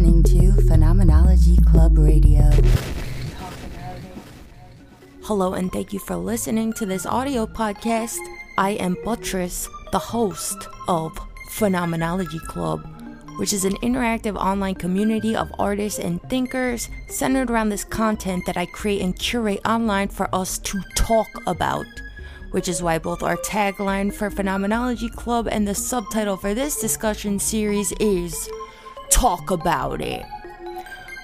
listening to Phenomenology Club Radio. Hello, and thank you for listening to this audio podcast. I am Buttress, the host of Phenomenology Club, which is an interactive online community of artists and thinkers centered around this content that I create and curate online for us to talk about which is why both our tagline for Phenomenology Club and the subtitle for this discussion series is Talk About It.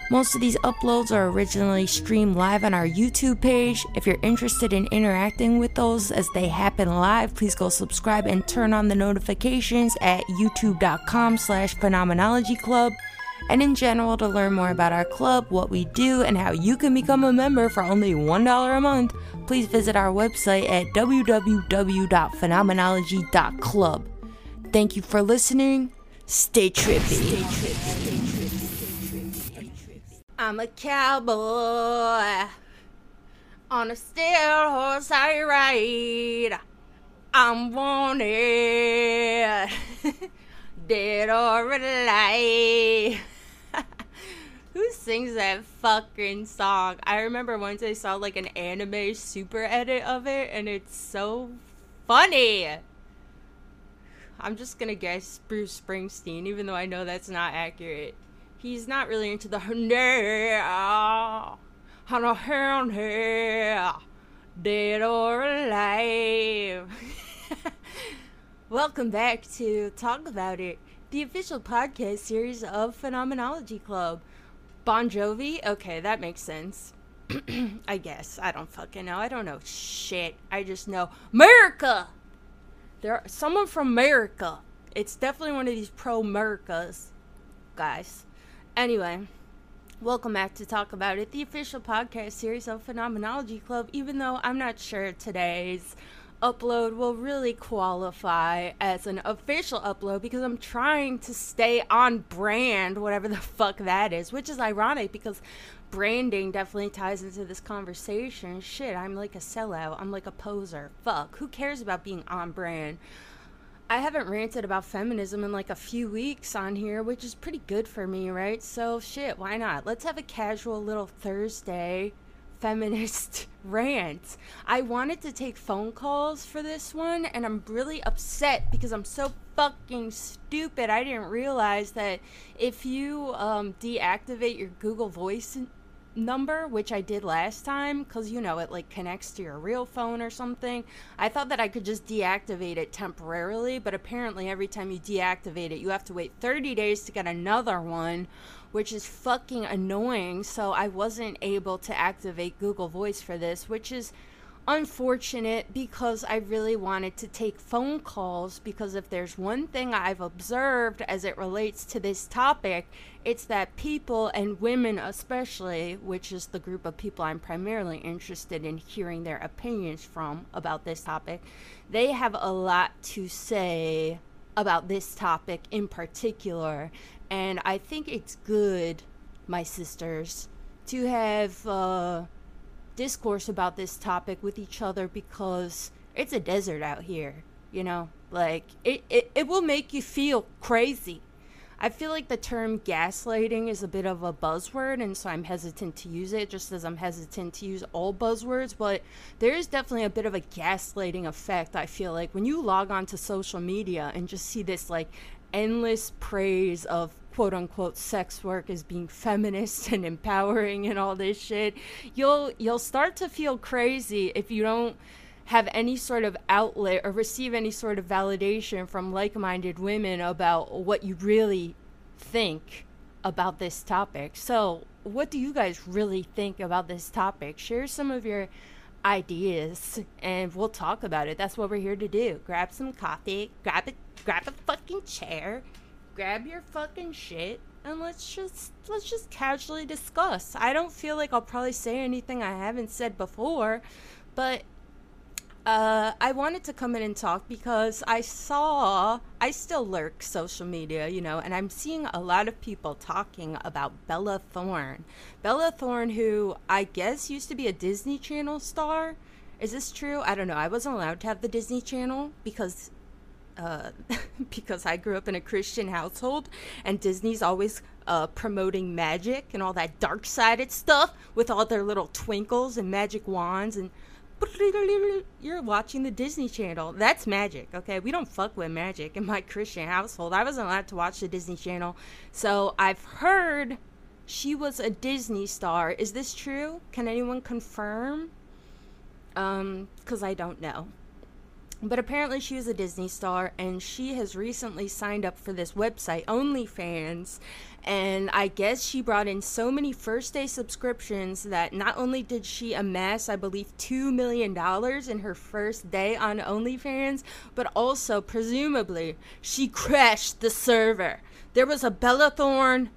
Most of these uploads are originally streamed live on our YouTube page. If you're interested in interacting with those as they happen live, please go subscribe and turn on the notifications at youtube.com slash phenomenology club. And in general, to learn more about our club, what we do, and how you can become a member for only $1 a month, please visit our website at www.phenomenology.club. Thank you for listening. Stay trippy. I'm a cowboy on a steel horse I ride. I'm wanted, dead or alive. Who sings that fucking song? I remember once I saw like an anime super edit of it, and it's so funny. I'm just gonna guess Bruce Springsteen, even though I know that's not accurate. He's not really into the dead or alive. Welcome back to Talk About It, the official podcast series of Phenomenology Club. Bon Jovi? Okay, that makes sense. I guess. I don't fucking know. I don't know shit. I just know America! There are, someone from America. It's definitely one of these pro Americas guys. Anyway, welcome back to Talk About It, the official podcast series of Phenomenology Club, even though I'm not sure today's upload will really qualify as an official upload because I'm trying to stay on brand, whatever the fuck that is, which is ironic because branding definitely ties into this conversation. Shit, I'm like a sellout. I'm like a poser. Fuck. Who cares about being on brand? I haven't ranted about feminism in like a few weeks on here, which is pretty good for me, right? So, shit, why not? Let's have a casual little Thursday feminist rant. I wanted to take phone calls for this one, and I'm really upset because I'm so fucking stupid. I didn't realize that if you um, deactivate your Google Voice number, which I did last time, because you know it like connects to your real phone or something. I thought that I could just deactivate it temporarily, but apparently every time you deactivate it, you have to wait 30 days to get another one, which is fucking annoying. So I wasn't able to activate Google Voice for this, which is unfortunate because I really wanted to take phone calls because if there's one thing I've observed as it relates to this topic, it's that people and women especially, which is the group of people I'm primarily interested in hearing their opinions from about this topic, they have a lot to say about this topic in particular. And I think it's good, my sisters, to have uh, discourse about this topic with each other because it's a desert out here, you know? Like, it, it, it will make you feel crazy. I feel like the term gaslighting is a bit of a buzzword, and so I'm hesitant to use it, just as I'm hesitant to use all buzzwords. But there is definitely a bit of a gaslighting effect, I feel like, when you log on to social media and just see this, like, endless praise of quote unquote sex work as being feminist and empowering and all this shit you'll you'll start to feel crazy if you don't have any sort of outlet or receive any sort of validation from like-minded women about what you really think about this topic. So what do you guys really think about this topic? Share some of your ideas and we'll talk about it. That's what we're here to do. Grab some coffee grab a grab a fucking chair grab your fucking shit and let's just let's just casually discuss. I don't feel like I'll probably say anything I haven't said before, but uh, I wanted to come in and talk because I saw, I still lurk social media, you know, and I'm seeing a lot of people talking about Bella Thorne. Bella Thorne, who I guess used to be a Disney Channel star. Is this true? I don't know. I wasn't allowed to have the Disney Channel because uh, because I grew up in a Christian household, and Disney's always uh, promoting magic and all that dark sided stuff with all their little twinkles and magic wands and you're watching the Disney Channel. That's magic, okay? We don't fuck with magic in my Christian household. I wasn't allowed to watch the Disney Channel. So I've heard she was a Disney star. Is this true? Can anyone confirm? Um, because I don't know. But apparently, she was a Disney star, and she has recently signed up for this website, OnlyFans. And I guess she brought in so many first day subscriptions that not only did she amass, I believe, $2 million in her first day on OnlyFans, but also, presumably, she crashed the server. There was a Bella Thorne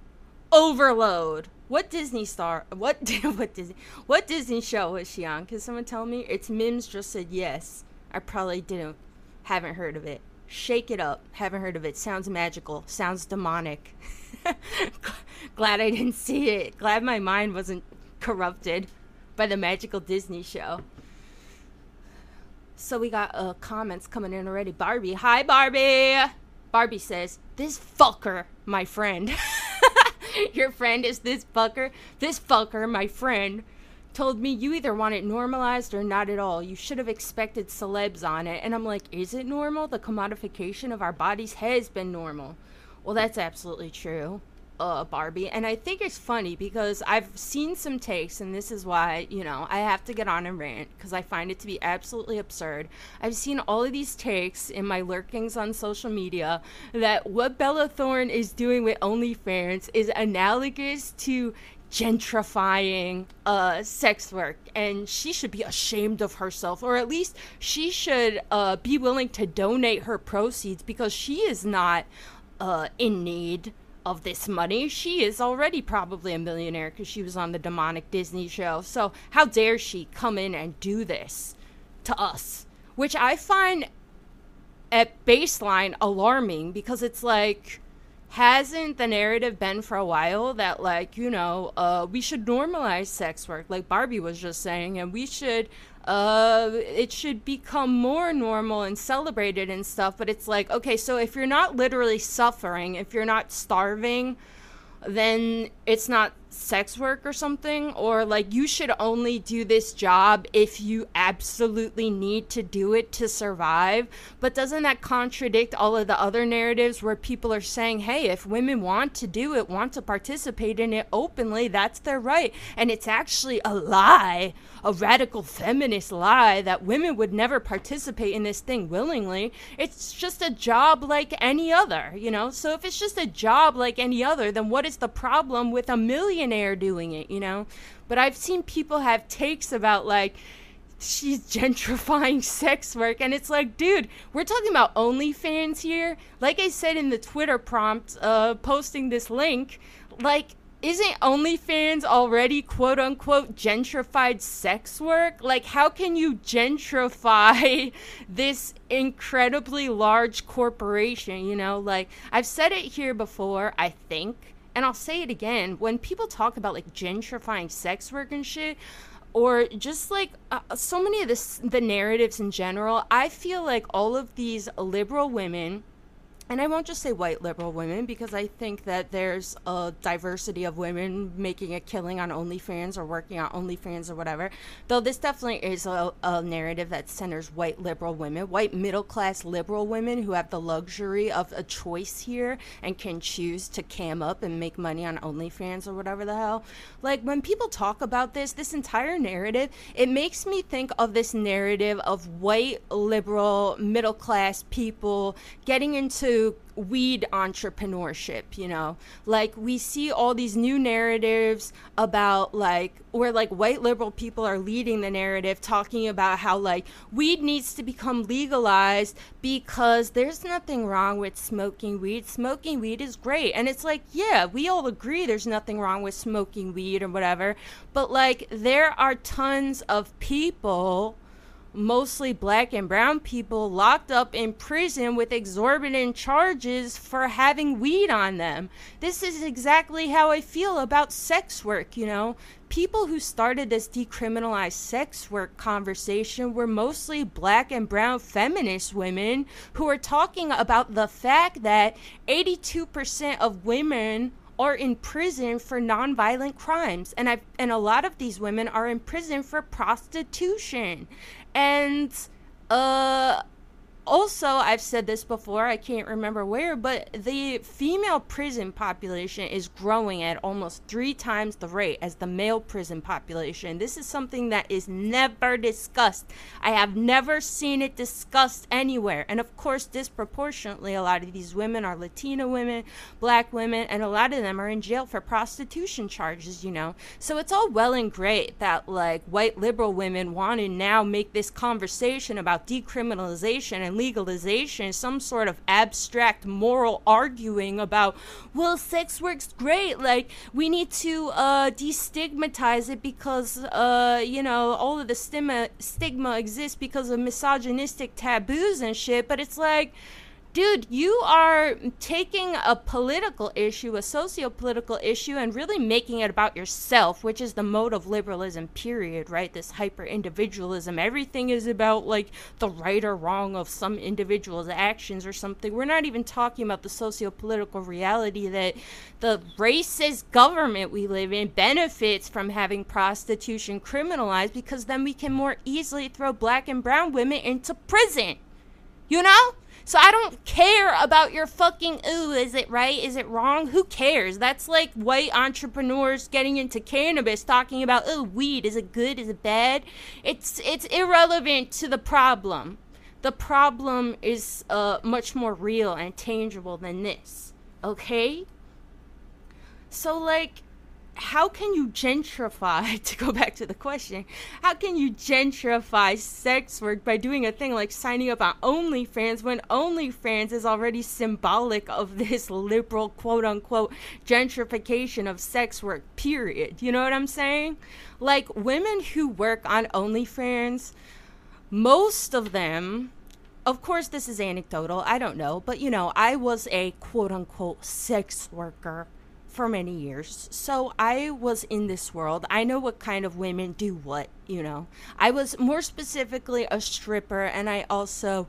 overload. What Disney star? What what Disney? What Disney show was she on? Can someone tell me? It's Mims just said yes. I probably didn't. Haven't heard of it. Shake it up. Haven't heard of it. Sounds magical. Sounds demonic. Glad I didn't see it. Glad my mind wasn't corrupted by the magical Disney show. So we got uh, comments coming in already. Barbie. Hi, Barbie. Barbie says, This fucker, my friend. Your friend is this fucker. This fucker, my friend told me you either want it normalized or not at all. You should have expected celebs on it. And I'm like, is it normal? The commodification of our bodies has been normal. Well, that's absolutely true, uh, Barbie. And I think it's funny because I've seen some takes, and this is why, you know, I have to get on and rant because I find it to be absolutely absurd. I've seen all of these takes in my lurkings on social media that what Bella Thorne is doing with OnlyFans is analogous to gentrifying uh, sex work and she should be ashamed of herself or at least she should uh, be willing to donate her proceeds because she is not uh, in need of this money. She is already probably a millionaire because she was on the demonic disney show. So how dare she come in and do this to us? Which i find at baseline alarming because it's like hasn't the narrative been for a while that like you know uh, we should normalize sex work like barbie was just saying and we should uh, it should become more normal and celebrated and stuff but it's like okay so if you're not literally suffering if you're not starving then it's not sex work or something or like you should only do this job if you absolutely need to do it to survive. But doesn't that contradict all of the other narratives where people are saying hey if women want to do it want to participate in it openly that's their right. And it's actually a lie a radical feminist lie that women would never participate in this thing willingly. It's just a job like any other you know? So if it's just a job like any other then what is the problem with a million millionaire doing it, you know? But I've seen people have takes about like, she's gentrifying sex work. And it's like, dude, we're talking about OnlyFans here. Like I said in the Twitter prompt, uh, posting this link, like, isn't OnlyFans already quote unquote gentrified sex work? Like, how can you gentrify this incredibly large corporation? You know, like, I've said it here before, I think and I'll say it again when people talk about like gentrifying sex work and shit or just like uh, so many of this the narratives in general I feel like all of these liberal women and I won't just say white liberal women because I think that there's a diversity of women making a killing on OnlyFans or working on OnlyFans or whatever. Though this definitely is a, a narrative that centers white liberal women, white middle class liberal women who have the luxury of a choice here and can choose to cam up and make money on OnlyFans or whatever the hell. Like when people talk about this, this entire narrative, it makes me think of this narrative of white liberal middle class people getting into weed entrepreneurship, you know? Like we see all these new narratives about like where like white liberal people are leading the narrative talking about how like weed needs to become legalized because there's nothing wrong with smoking weed. Smoking weed is great. And it's like, yeah, we all agree there's nothing wrong with smoking weed or whatever, but like there are tons of people mostly black and brown people locked up in prison with exorbitant charges for having weed on them. This is exactly how I feel about sex work, you know. People who started this decriminalized sex work conversation were mostly black and brown feminist women who are talking about the fact that 82% of women are in prison for nonviolent crimes and I and a lot of these women are in prison for prostitution and uh also, I've said this before, I can't remember where, but the female prison population is growing at almost three times the rate as the male prison population. This is something that is never discussed. I have never seen it discussed anywhere. And of course, disproportionately, a lot of these women are Latina women, black women, and a lot of them are in jail for prostitution charges, you know. So it's all well and great that, like, white liberal women want to now make this conversation about decriminalization and legalization, some sort of abstract moral arguing about, well, sex work's great. Like, we need to uh, destigmatize it because, uh, you know, all of the stigma, stigma exists because of misogynistic taboos and shit. But it's like, dude, you are taking a political issue, a socio-political issue, and really making it about yourself, which is the mode of liberalism, period, right? This hyper individualism. Everything is about like the right or wrong of some individual's actions or something. We're not even talking about the socio-political reality that the racist government we live in benefits from having prostitution criminalized because then we can more easily throw black and brown women into prison. You know? So I don't care about your fucking ooh, is it right? Is it wrong? Who cares? That's like white entrepreneurs getting into cannabis talking about oh weed, is it good? Is it bad? It's it's irrelevant to the problem. The problem is uh, much more real and tangible than this. Okay? So like how can you gentrify to go back to the question how can you gentrify sex work by doing a thing like signing up on onlyfans when onlyfans is already symbolic of this liberal quote unquote gentrification of sex work period? You know what i'm saying? Like women who work on onlyfans most of them of course this is anecdotal i don't know but you know i was a quote unquote sex worker for many years. So I was in this world. I know what kind of women do what, you know. I was more specifically a stripper and I also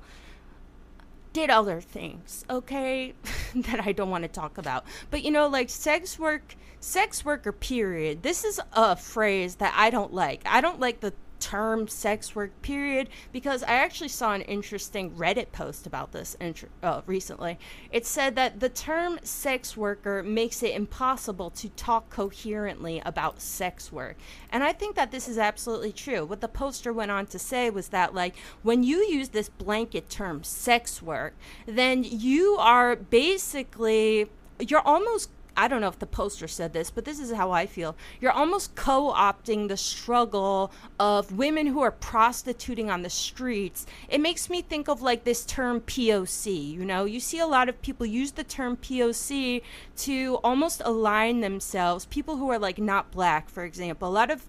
did other things, okay, that I don't want to talk about. But you know, like sex work, sex worker period. This is a phrase that I don't like. I don't like the term sex work period because I actually saw an interesting Reddit post about this int- uh, recently. It said that the term sex worker makes it impossible to talk coherently about sex work. And I think that this is absolutely true. What the poster went on to say was that, like, when you use this blanket term sex work, then you are basically, you're almost I don't know if the poster said this, but this is how I feel. You're almost co opting the struggle of women who are prostituting on the streets. It makes me think of like this term POC. You know, you see a lot of people use the term POC to almost align themselves, people who are like not black, for example. A lot of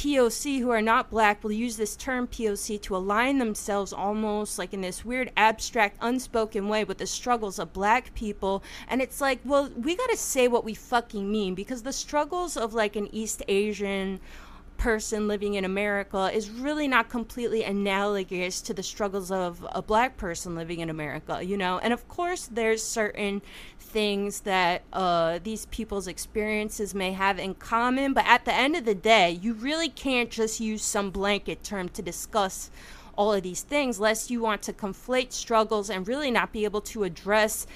POC who are not black will use this term POC to align themselves almost like in this weird, abstract, unspoken way with the struggles of black people. And it's like, well, we gotta say what we fucking mean because the struggles of like an East Asian person living in America is really not completely analogous to the struggles of a black person living in America, you know? And of course, there's certain things that uh, these people's experiences may have in common, but at the end of the day, you really can't just use some blanket term to discuss all of these things, lest you want to conflate struggles and really not be able to address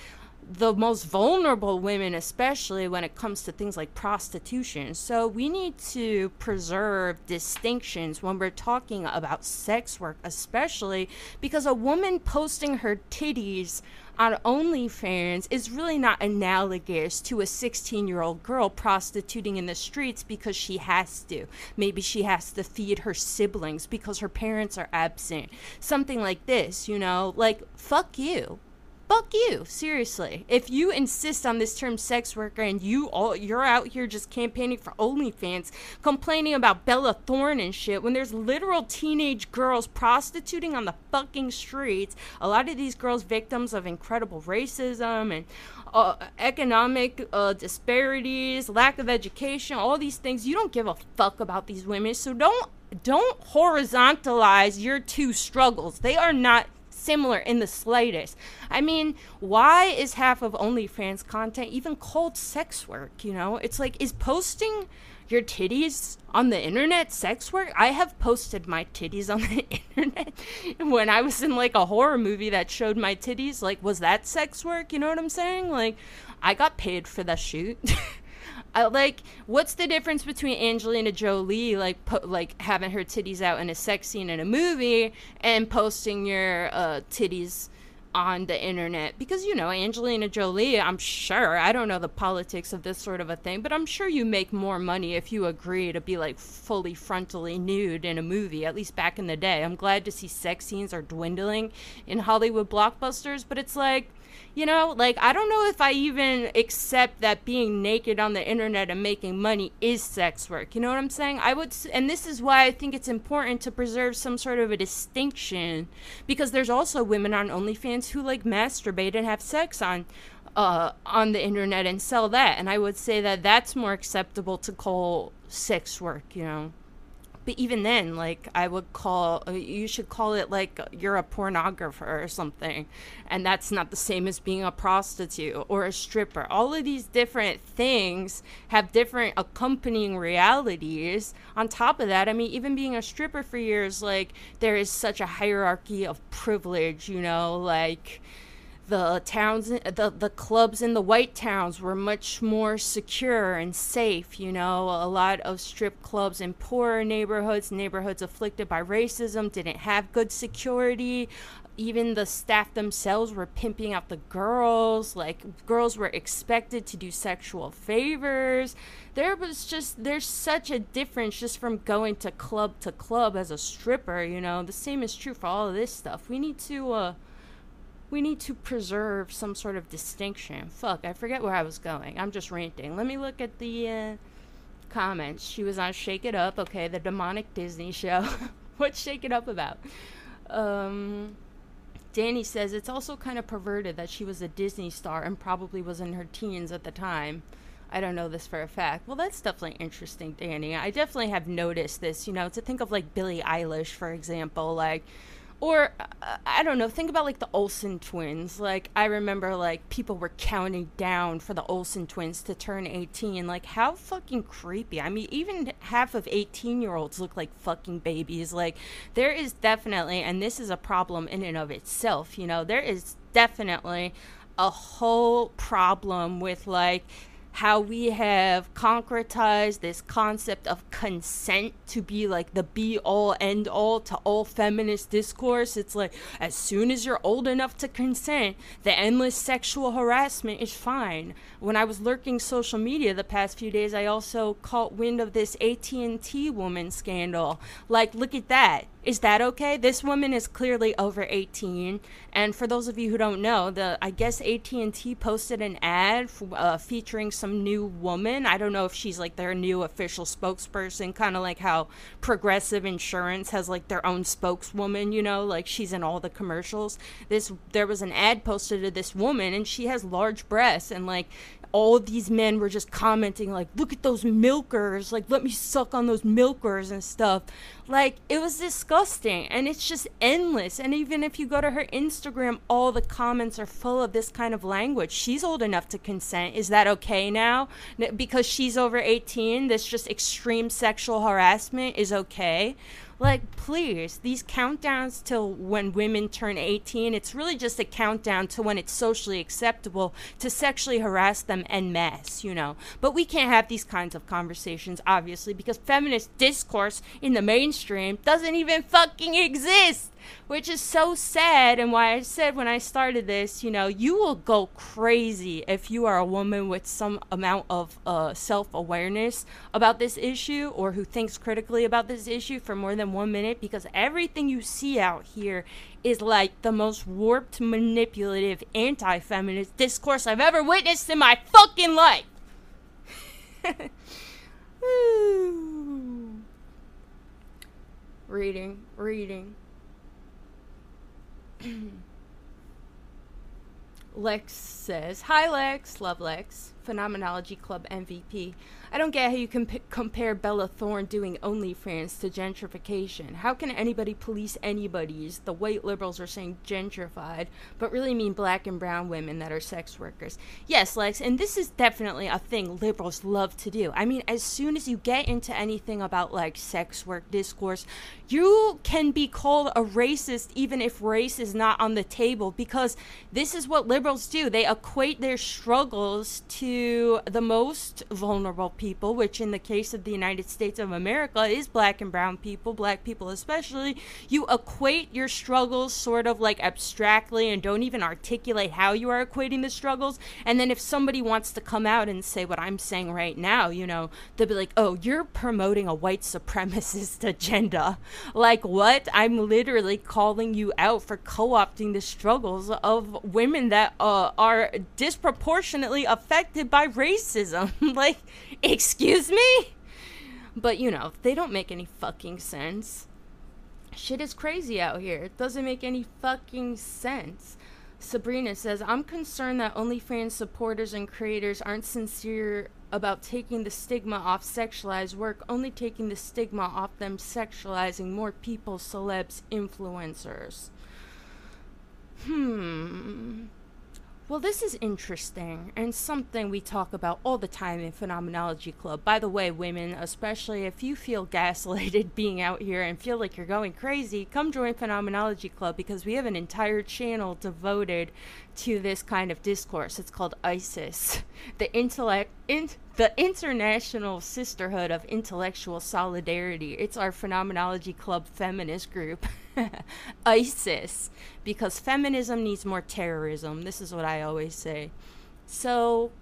the most vulnerable women, especially when it comes to things like prostitution. So we need to preserve distinctions when we're talking about sex work, especially because a woman posting her titties on OnlyFans is really not analogous to a 16 year old girl prostituting in the streets because she has to. Maybe she has to feed her siblings because her parents are absent. Something like this, you know? Like, fuck you fuck you seriously. If you insist on this term sex worker and you all you're out here just campaigning for onlyfans complaining about bella thorne and shit when there's literal teenage girls prostituting on the fucking streets a lot of these girls victims of incredible racism and uh, economic uh, disparities lack of education all these things. You don't give a fuck about these women. So don't don't horizontalize your two struggles. They are not similar in the slightest. I mean, why is half of OnlyFans content even called sex work? You know, it's like, is posting your titties on the internet sex work? I have posted my titties on the internet when I was in like a horror movie that showed my titties. Like, was that sex work? You know what I'm saying? Like, I got paid for that shoot. I, like, what's the difference between Angelina Jolie, like, po- like having her titties out in a sex scene in a movie, and posting your uh, titties on the internet? Because you know, Angelina Jolie, I'm sure. I don't know the politics of this sort of a thing, but I'm sure you make more money if you agree to be like fully frontally nude in a movie. At least back in the day, I'm glad to see sex scenes are dwindling in Hollywood blockbusters, but it's like you know, like I don't know if I even accept that being naked on the internet and making money is sex work. You know what I'm saying? I would and this is why I think it's important to preserve some sort of a distinction because there's also women on OnlyFans who like masturbate and have sex on uh, on the internet and sell that. And I would say that that's more acceptable to call sex work, you know but even then like i would call uh, you should call it like you're a pornographer or something and that's not the same as being a prostitute or a stripper. All of these different things have different accompanying realities. On top of that i mean even being a stripper for years like there is such a hierarchy of privilege you know like the towns the the clubs in the white towns were much more secure and safe you know? A lot of strip clubs in poorer neighborhoods neighborhoods afflicted by racism didn't have good security. Even the staff themselves were pimping out the girls like girls were expected to do sexual favors. There was just there's such a difference just from going to club to club as a stripper you know? The same is true for all of this stuff. We need to uh we need to preserve some sort of distinction. Fuck, I forget where I was going. I'm just ranting. Let me look at the uh, comments. She was on Shake It Up, okay, the demonic Disney show. What's Shake It Up about? Um, Danny says it's also kind of perverted that she was a Disney star and probably was in her teens at the time. I don't know this for a fact. Well, that's definitely interesting, Danny. I definitely have noticed this, you know, to think of like Billie Eilish, for example, like or uh, I don't know, think about like the Olsen twins. Like I remember like people were counting down for the Olsen twins to turn 18. Like how fucking creepy. I mean, even half of 18-year-olds look like fucking babies. Like there is definitely and this is a problem in and of itself, you know. There is definitely a whole problem with like how we have concretized this concept of consent to be like the be all end all to all feminist discourse. It's like as soon as you're old enough to consent, the endless sexual harassment is fine. When I was lurking social media the past few days, I also caught wind of this AT&T woman scandal. Like look at that is that okay? This woman is clearly over 18, and for those of you who don't know, the I guess AT&T posted an ad uh, featuring some new woman. I don't know if she's like their new official spokesperson, kind of like how Progressive Insurance has like their own spokeswoman. You know, like she's in all the commercials. This there was an ad posted of this woman, and she has large breasts, and like all these men were just commenting like look at those milkers. Like let me suck on those milkers and stuff. Like it was disgusting and it's just endless. And even if you go to her instagram all the comments are full of this kind of language. She's old enough to consent. Is that okay now? Because she's over 18 this just extreme sexual harassment is okay like, please, these countdowns till when women turn 18, it's really just a countdown to when it's socially acceptable to sexually harass them en masse, you know. But we can't have these kinds of conversations, obviously, because feminist discourse in the mainstream doesn't even fucking exist. Which is so sad. And why I said when I started this, you know, you will go crazy if you are a woman with some amount of uh, self awareness about this issue or who thinks critically about this issue for more than one minute because everything you see out here is like the most warped, manipulative, anti feminist discourse I've ever witnessed in my fucking life. reading, reading. Lex says, Hi Lex, love Lex, Phenomenology Club MVP. I don't get how you comp- compare Bella Thorne doing OnlyFans to gentrification. How can anybody police anybody's? The white liberals are saying gentrified, but really mean black and brown women that are sex workers. Yes, Lex, and this is definitely a thing liberals love to do. I mean, as soon as you get into anything about like sex work discourse, you can be called a racist even if race is not on the table because this is what liberals do. They equate their struggles to the most vulnerable people people, which in the case of the United States of America is black and brown people, black people especially, you equate your struggles sort of like abstractly and don't even articulate how you are equating the struggles. And then if somebody wants to come out and say what I'm saying right now, you know, they'll be like, oh, you're promoting a white supremacist agenda. Like, what? I'm literally calling you out for co opting the struggles of women that uh, are disproportionately affected by racism. like, Excuse me? But you know, they don't make any fucking sense. Shit is crazy out here. It doesn't make any fucking sense. Sabrina says, I'm concerned that OnlyFans supporters and creators aren't sincere about taking the stigma off sexualized work, only taking the stigma off them sexualizing more people, celebs, influencers. Hmm. Well, this is interesting and something we talk about all the time in Phenomenology Club. By the way, women, especially if you feel gaslighted being out here and feel like you're going crazy, come join Phenomenology Club because we have an entire channel devoted to this kind of discourse. It's called ISIS, the intellect, in, the International Sisterhood of Intellectual Solidarity. It's our Phenomenology Club feminist group. ISIS, because feminism needs more terrorism. This is what I always say. So,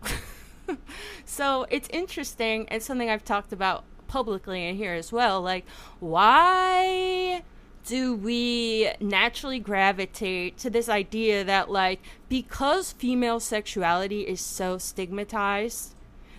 so it's interesting and something I've talked about publicly in here as well. Like, why do we naturally gravitate to this idea that, like, because female sexuality is so stigmatized,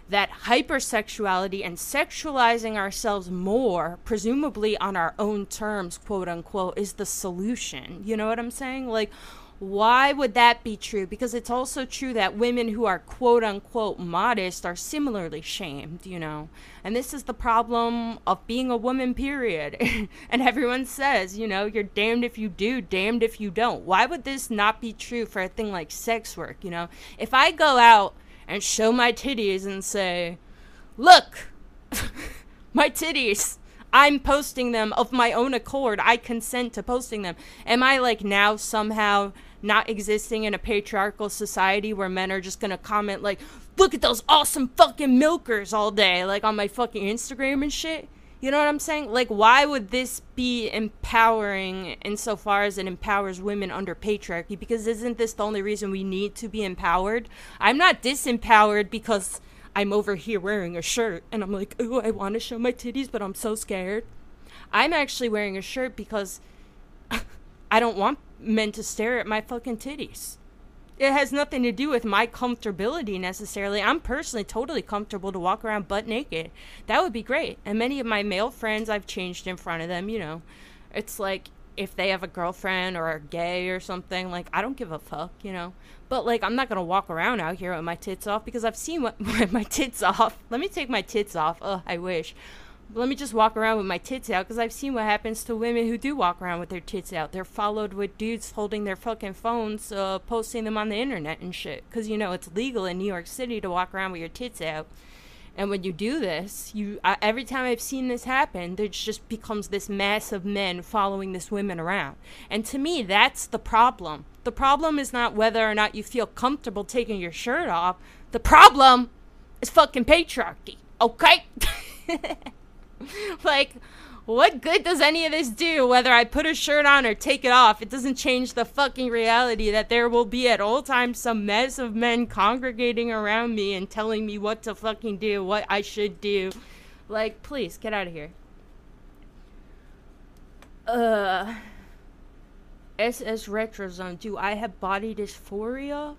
that hypersexuality and sexualizing ourselves more, presumably on our own terms, quote unquote, is the solution. You know what I'm saying? Like, why would that be true? Because it's also true that women who are quote unquote modest are similarly shamed, you know. And this is the problem of being a woman, period. and everyone says, you know, you're damned if you do, damned if you don't. Why would this not be true for a thing like sex work, you know? If I go out and show my titties and say, Look, my titties. I'm posting them of my own accord. I consent to posting them. Am I like now somehow not existing in a patriarchal society where men are just gonna comment like, look at those awesome fucking milkers all day, like on my fucking Instagram and shit? You know what I'm saying? Like, why would this be empowering insofar as it empowers women under patriarchy? Because isn't this the only reason we need to be empowered? I'm not disempowered because I'm over here wearing a shirt and I'm like, oh, I want to show my titties, but I'm so scared. I'm actually wearing a shirt because I don't want men to stare at my fucking titties it has nothing to do with my comfortability necessarily. I'm personally totally comfortable to walk around butt naked. That would be great. And many of my male friends, I've changed in front of them, you know. It's like if they have a girlfriend or are gay or something, like I don't give a fuck, you know. But like I'm not gonna walk around out here with my tits off because I've seen what my tits off. Let me take my tits off. Oh, I wish let me just walk around with my tits out because I've seen what happens to women who do walk around with their tits out. They're followed with dudes holding their fucking phones, uh, posting them on the internet and shit. Because, you know, it's legal in New York City to walk around with your tits out. And when you do this, you uh, every time I've seen this happen, there just becomes this mass of men following this women around. And to me, that's the problem. The problem is not whether or not you feel comfortable taking your shirt off. The problem is fucking patriarchy. Okay? like what good does any of this do whether I put a shirt on or take it off? It doesn't change the fucking reality that there will be at all times some mess of men congregating around me and telling me what to fucking do, what I should do. Like, please, get out of here. Uh. SS Retrozone, do I have body dysphoria?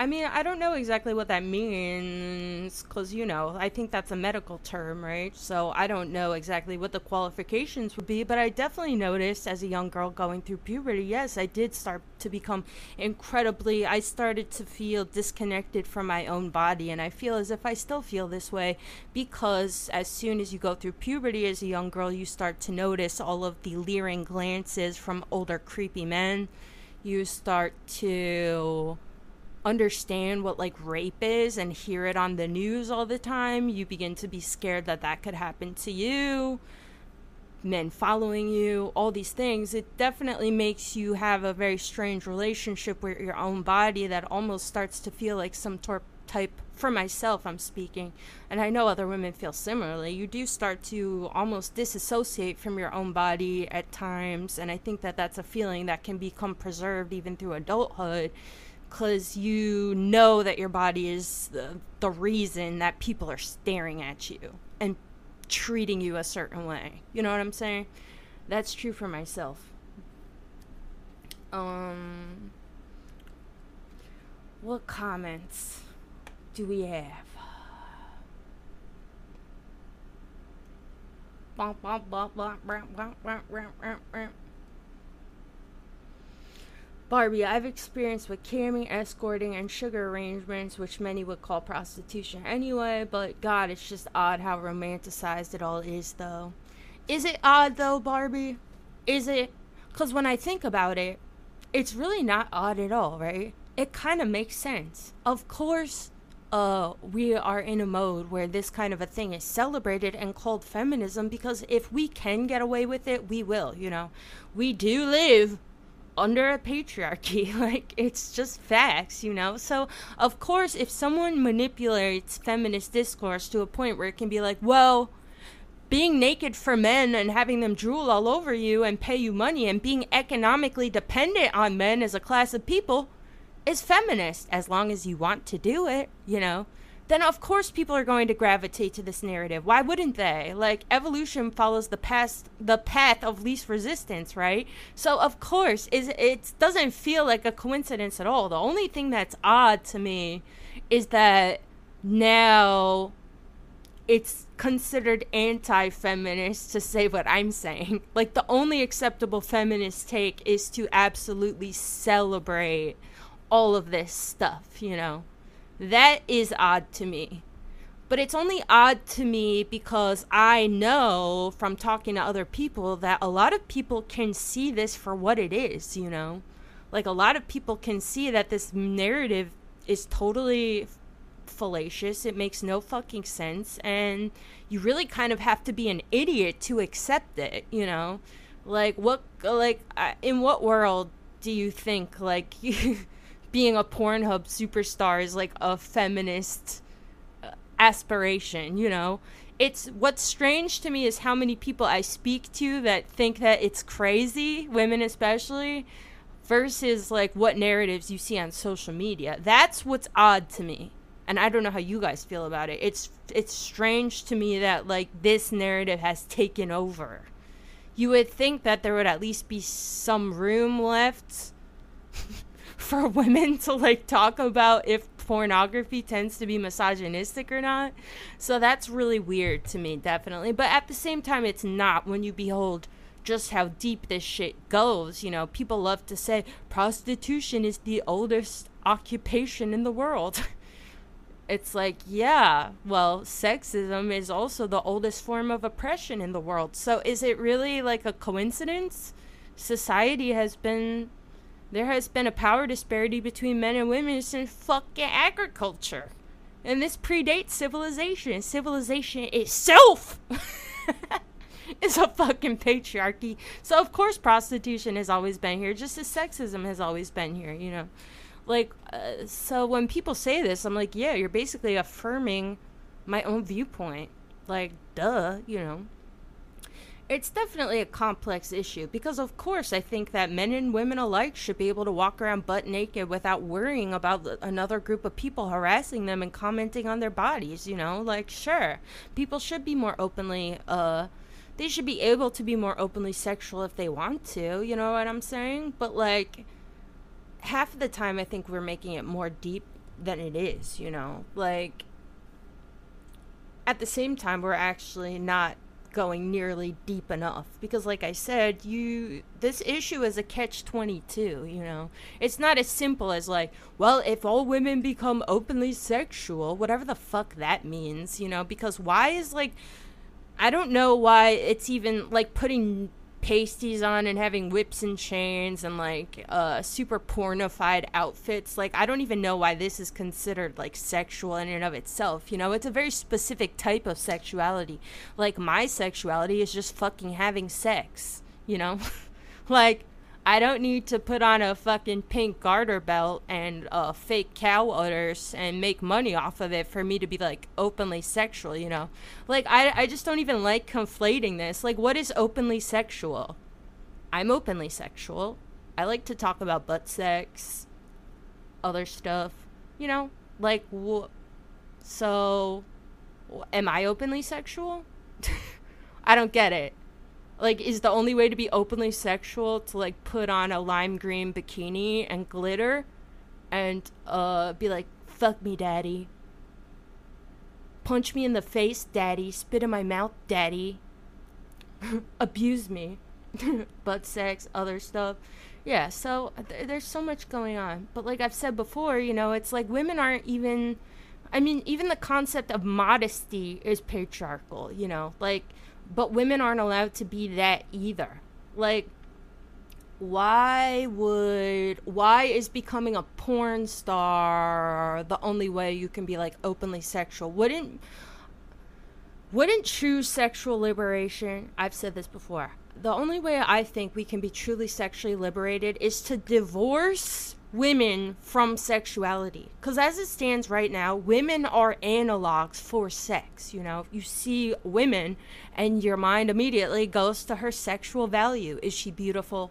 I mean, I don't know exactly what that means because, you know, I think that's a medical term, right? So I don't know exactly what the qualifications would be, but I definitely noticed as a young girl going through puberty, yes, I did start to become incredibly, I started to feel disconnected from my own body. And I feel as if I still feel this way because as soon as you go through puberty as a young girl, you start to notice all of the leering glances from older, creepy men. You start to understand what like rape is and hear it on the news all the time, you begin to be scared that that could happen to you. Men following you, all these things, it definitely makes you have a very strange relationship with your own body that almost starts to feel like some tor- type. For myself, I'm speaking, and I know other women feel similarly. You do start to almost disassociate from your own body at times, and I think that that's a feeling that can become preserved even through adulthood because you know that your body is the, the reason that people are staring at you and treating you a certain way. You know what I'm saying? That's true for myself. Um, what comments do we have? Barbie, I've experienced with camming, escorting, and sugar arrangements, which many would call prostitution anyway, but God, it's just odd how romanticized it all is, though. Is it odd, though, Barbie? Is it? Because when I think about it, it's really not odd at all, right? It kind of makes sense. Of course, uh, we are in a mode where this kind of a thing is celebrated and called feminism because if we can get away with it, we will, you know. We do live under a patriarchy. like, it's just facts, you know? So, of course, if someone manipulates feminist discourse to a point where it can be like, well, being naked for men and having them drool all over you and pay you money and being economically dependent on men as a class of people is feminist as long as you want to do it, you know? Then of course people are going to gravitate to this narrative. Why wouldn't they? Like evolution follows the past the path of least resistance, right? So of course is it doesn't feel like a coincidence at all. The only thing that's odd to me is that now it's considered anti-feminist to say what I'm saying. Like the only acceptable feminist take is to absolutely celebrate all of this stuff, you know. That is odd to me. But it's only odd to me because I know from talking to other people that a lot of people can see this for what it is, you know? Like a lot of people can see that this narrative is totally fallacious. It makes no fucking sense. And you really kind of have to be an idiot to accept it, you know? Like, what, like, in what world do you think, like, being a Pornhub superstar is like a feminist uh, aspiration, you know? It's what's strange to me is how many people I speak to that think that it's crazy, women especially, versus like what narratives you see on social media. That's what's odd to me. And I don't know how you guys feel about it. It's it's strange to me that like this narrative has taken over. You would think that there would at least be some room left for women to like talk about if pornography tends to be misogynistic or not. So that's really weird to me, definitely. But at the same time, it's not when you behold just how deep this shit goes. You know, people love to say prostitution is the oldest occupation in the world. it's like, yeah, well, sexism is also the oldest form of oppression in the world. So is it really like a coincidence? Society has been there has been a power disparity between men and women since fucking agriculture. And this predates civilization. Civilization itself is a fucking patriarchy. So, of course, prostitution has always been here, just as sexism has always been here, you know? Like, uh, so when people say this, I'm like, yeah, you're basically affirming my own viewpoint. Like, duh, you know? It's definitely a complex issue because of course i think that men and women alike should be able to walk around butt naked without worrying about another group of people harassing them and commenting on their bodies you know? Like sure people should be more openly uh they should be able to be more openly sexual if they want to you know what i'm saying? But like half of the time i think we're making it more deep than it is you know? Like at the same time we're actually not going nearly deep enough. Because like i said you this issue is a catch 22 you know? It's not as simple as like well if all women become openly sexual whatever the fuck that means you know? Because why is like i don't know why it's even like putting pasties on and having whips and chains and like uh super pornified outfits. Like i don't even know why this is considered like sexual in and of itself you know? It's a very specific type of sexuality. Like my sexuality is just fucking having sex you know? Like I don't need to put on a fucking pink garter belt and uh, fake cow udders and make money off of it for me to be like openly sexual, you know? Like, I, I just don't even like conflating this. Like, what is openly sexual? I'm openly sexual. I like to talk about butt sex, other stuff, you know? Like, wh- so, am I openly sexual? I don't get it like is the only way to be openly sexual to like put on a lime green bikini and glitter and uh be like fuck me daddy. Punch me in the face daddy. Spit in my mouth daddy. Abuse me. Butt sex other stuff. Yeah so th- there's so much going on. But like i've said before you know it's like women aren't even i mean even the concept of modesty is patriarchal you know? Like but women aren't allowed to be that either. Like, why would why is becoming a porn star the only way you can be like openly sexual? Wouldn't wouldn't true sexual liberation? I've said this before. The only way I think we can be truly sexually liberated is to divorce women from sexuality. Because as it stands right now, women are analogs for sex. You know, you see women and your mind immediately goes to her sexual value. Is she beautiful?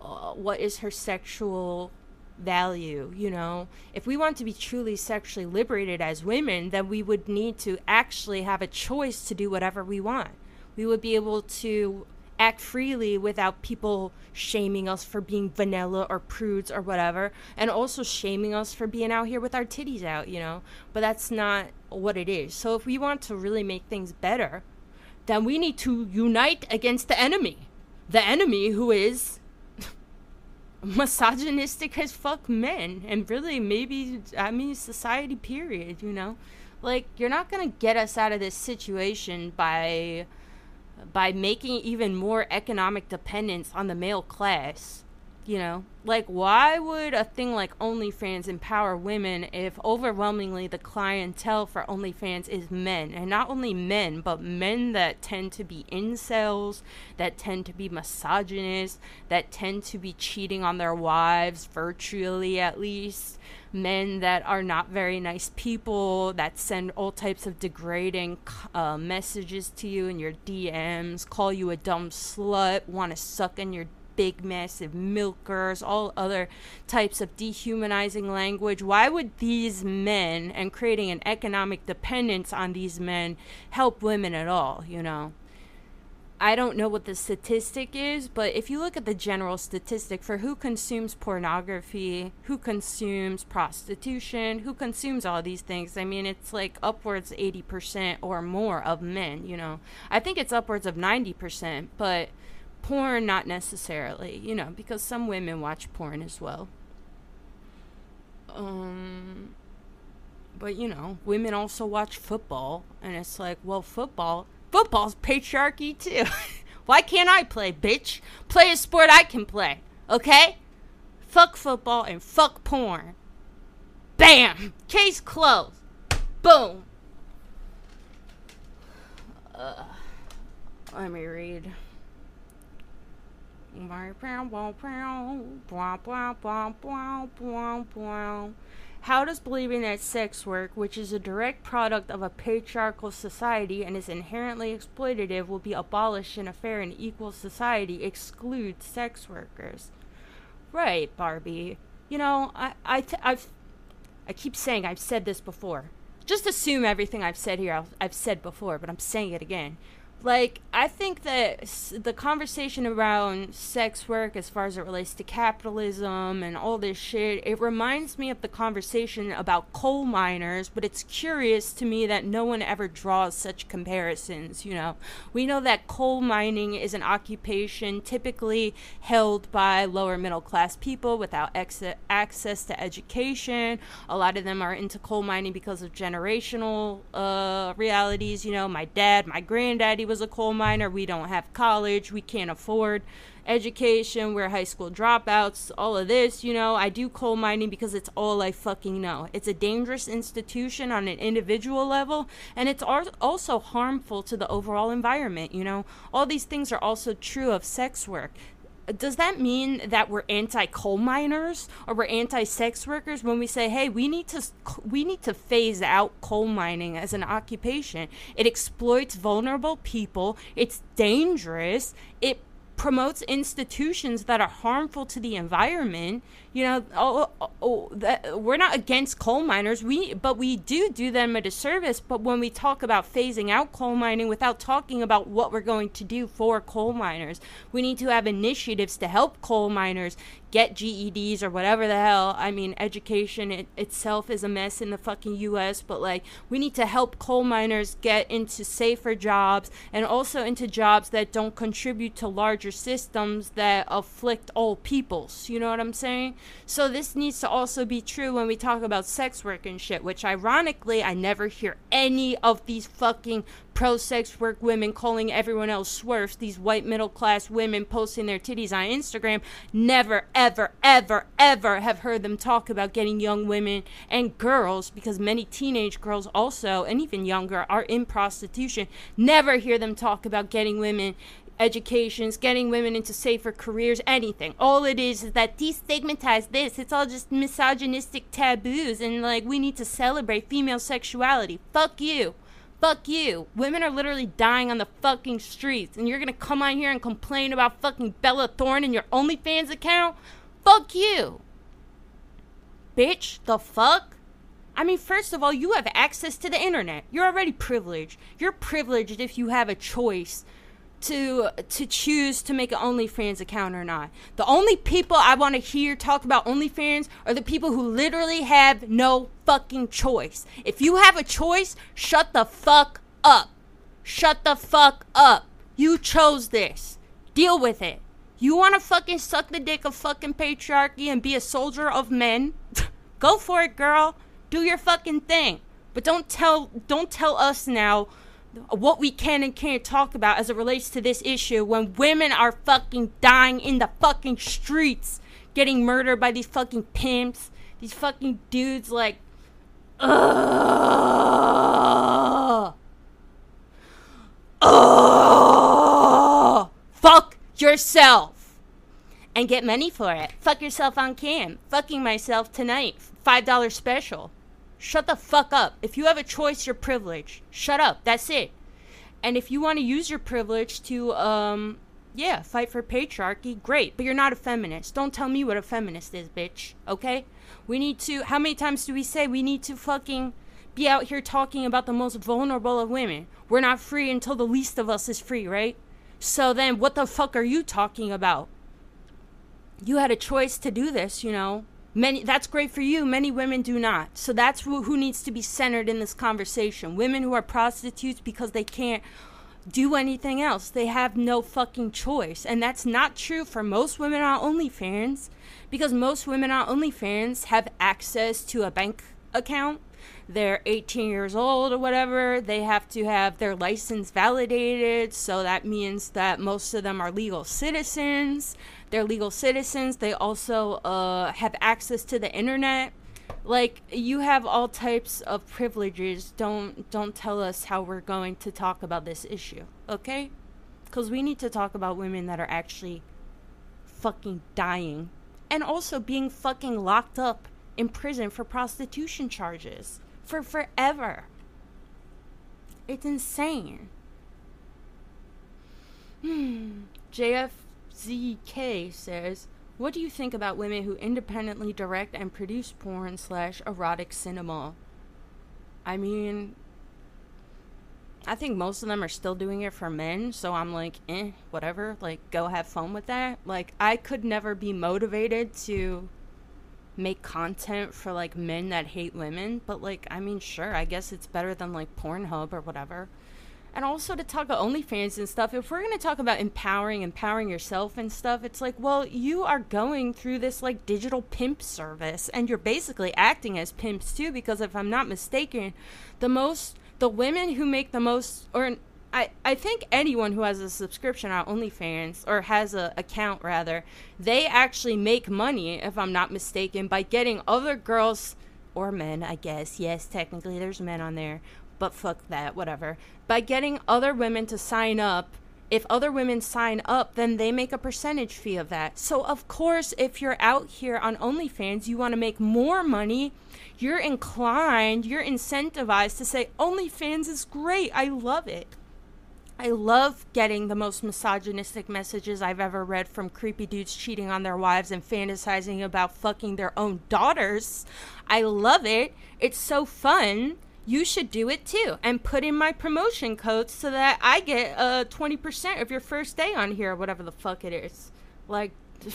Uh, what is her sexual value? You know, if we want to be truly sexually liberated as women, then we would need to actually have a choice to do whatever we want. We would be able to act freely without people shaming us for being vanilla or prudes or whatever and also shaming us for being out here with our titties out you know? But that's not what it is. So if we want to really make things better then we need to unite against the enemy. The enemy who is misogynistic as fuck men and really maybe i mean society period you know? Like you're not gonna get us out of this situation by by making even more economic dependence on the male class. You know, like why would a thing like OnlyFans empower women if overwhelmingly the clientele for OnlyFans is men, and not only men, but men that tend to be incels, that tend to be misogynists, that tend to be cheating on their wives virtually at least, men that are not very nice people that send all types of degrading uh, messages to you in your DMs, call you a dumb slut, want to suck in your big massive milkers, all other types of dehumanizing language. Why would these men and creating an economic dependence on these men help women at all, you know? I don't know what the statistic is, but if you look at the general statistic for who consumes pornography, who consumes prostitution, who consumes all these things, I mean, it's like upwards 80% or more of men, you know. I think it's upwards of 90%, but porn, not necessarily, you know, because some women watch porn as well. Um, but, you know, women also watch football, and it's like, well, football Football's patriarchy too. Why can't I play, bitch? Play a sport I can play, okay? Fuck football and fuck porn. Bam! Case closed. Boom. Uh, let me read. How does believing that sex work, which is a direct product of a patriarchal society and is inherently exploitative, will be abolished in a fair and equal society, exclude sex workers? Right, Barbie. You know, I, I've, I keep saying I've said this before. Just assume everything I've said here I've, I've said before, but I'm saying it again like i think that the conversation around sex work as far as it relates to capitalism and all this shit it reminds me of the conversation about coal miners but it's curious to me that no one ever draws such comparisons you know? We know that coal mining is an occupation typically held by lower middle class people without ex- access to education. A lot of them are into coal mining because of generational uh, realities you know? My dad my granddaddy was a coal miner. We don't have college. We can't afford education. We're high school dropouts. All of this, you know. I do coal mining because it's all I fucking know. It's a dangerous institution on an individual level, and it's also harmful to the overall environment, you know. All these things are also true of sex work does that mean that we're anti-coal miners or we're anti-sex workers when we say hey we need to we need to phase out coal mining as an occupation? It exploits vulnerable people. It's dangerous. It promotes institutions that are harmful to the environment you know oh, oh, oh, oh, that, we're not against coal miners we but we do do them a disservice but when we talk about phasing out coal mining without talking about what we're going to do for coal miners we need to have initiatives to help coal miners get GEDs or whatever the hell. I mean, education it, itself is a mess in the fucking US, but like we need to help coal miners get into safer jobs and also into jobs that don't contribute to larger systems that afflict all peoples. You know what I'm saying? So this needs to also be true when we talk about sex work and shit, which ironically I never hear any of these fucking pro sex work women calling everyone else swerfs, these white middle class women posting their titties on Instagram, never, ever, ever, ever have heard them talk about getting young women and girls, because many teenage girls also, and even younger, are in prostitution. Never hear them talk about getting women educations, getting women into safer careers, anything. All it is is that destigmatize this. It's all just misogynistic taboos, and like we need to celebrate female sexuality. Fuck you. Fuck you. Women are literally dying on the fucking streets, and you're gonna come on here and complain about fucking Bella Thorne and your OnlyFans account? Fuck you. Bitch, the fuck? I mean, first of all, you have access to the internet. You're already privileged. You're privileged if you have a choice to to choose to make an OnlyFans account or not. The only people I want to hear talk about OnlyFans are the people who literally have no fucking choice. If you have a choice, shut the fuck up. Shut the fuck up. You chose this. Deal with it. You want to fucking suck the dick of fucking patriarchy and be a soldier of men? Go for it, girl. Do your fucking thing. But don't tell don't tell us now what we can and can't talk about as it relates to this issue when women are fucking dying in the fucking streets, getting murdered by these fucking pimps, these fucking dudes like, ugh, ugh, fuck yourself and get money for it. Fuck yourself on cam. Fucking myself tonight. $5 special. Shut the fuck up. If you have a choice, you're privileged. Shut up. That's it. And if you want to use your privilege to, um, yeah, fight for patriarchy, great. But you're not a feminist. Don't tell me what a feminist is, bitch. Okay? We need to. How many times do we say we need to fucking be out here talking about the most vulnerable of women? We're not free until the least of us is free, right? So then, what the fuck are you talking about? You had a choice to do this, you know. Many that's great for you. Many women do not. So that's who, who needs to be centered in this conversation. Women who are prostitutes because they can't do anything else. They have no fucking choice. And that's not true for most women on OnlyFans because most women on OnlyFans have access to a bank account. They're 18 years old or whatever. They have to have their license validated. So that means that most of them are legal citizens they're legal citizens. They also uh, have access to the internet. Like you have all types of privileges. Don't don't tell us how we're going to talk about this issue, okay? Because we need to talk about women that are actually fucking dying, and also being fucking locked up in prison for prostitution charges for forever. It's insane. Hmm. JFZK says, What do you think about women who independently direct and produce porn slash erotic cinema? I mean, I think most of them are still doing it for men, so I'm like, eh, whatever. Like, go have fun with that. Like, I could never be motivated to make content for like men that hate women, but like, I mean, sure, I guess it's better than like Pornhub or whatever. And also to talk about OnlyFans and stuff, if we're gonna talk about empowering, empowering yourself and stuff, it's like, well, you are going through this like digital pimp service, and you're basically acting as pimps too, because if I'm not mistaken, the most the women who make the most, or I, I think anyone who has a subscription on OnlyFans or has an account rather, they actually make money, if I'm not mistaken, by getting other girls or men, I guess. Yes, technically there's men on there, but fuck that, whatever. By getting other women to sign up. If other women sign up, then they make a percentage fee of that. So, of course, if you're out here on OnlyFans, you want to make more money you're inclined, you're incentivized to say, OnlyFans is great. I love it. I love getting the most misogynistic messages I've ever read from creepy dudes cheating on their wives and fantasizing about fucking their own daughters. I love it. It's so fun. You should do it too and put in my promotion code so that I get uh 20% of your first day on here, or whatever the fuck it is. Like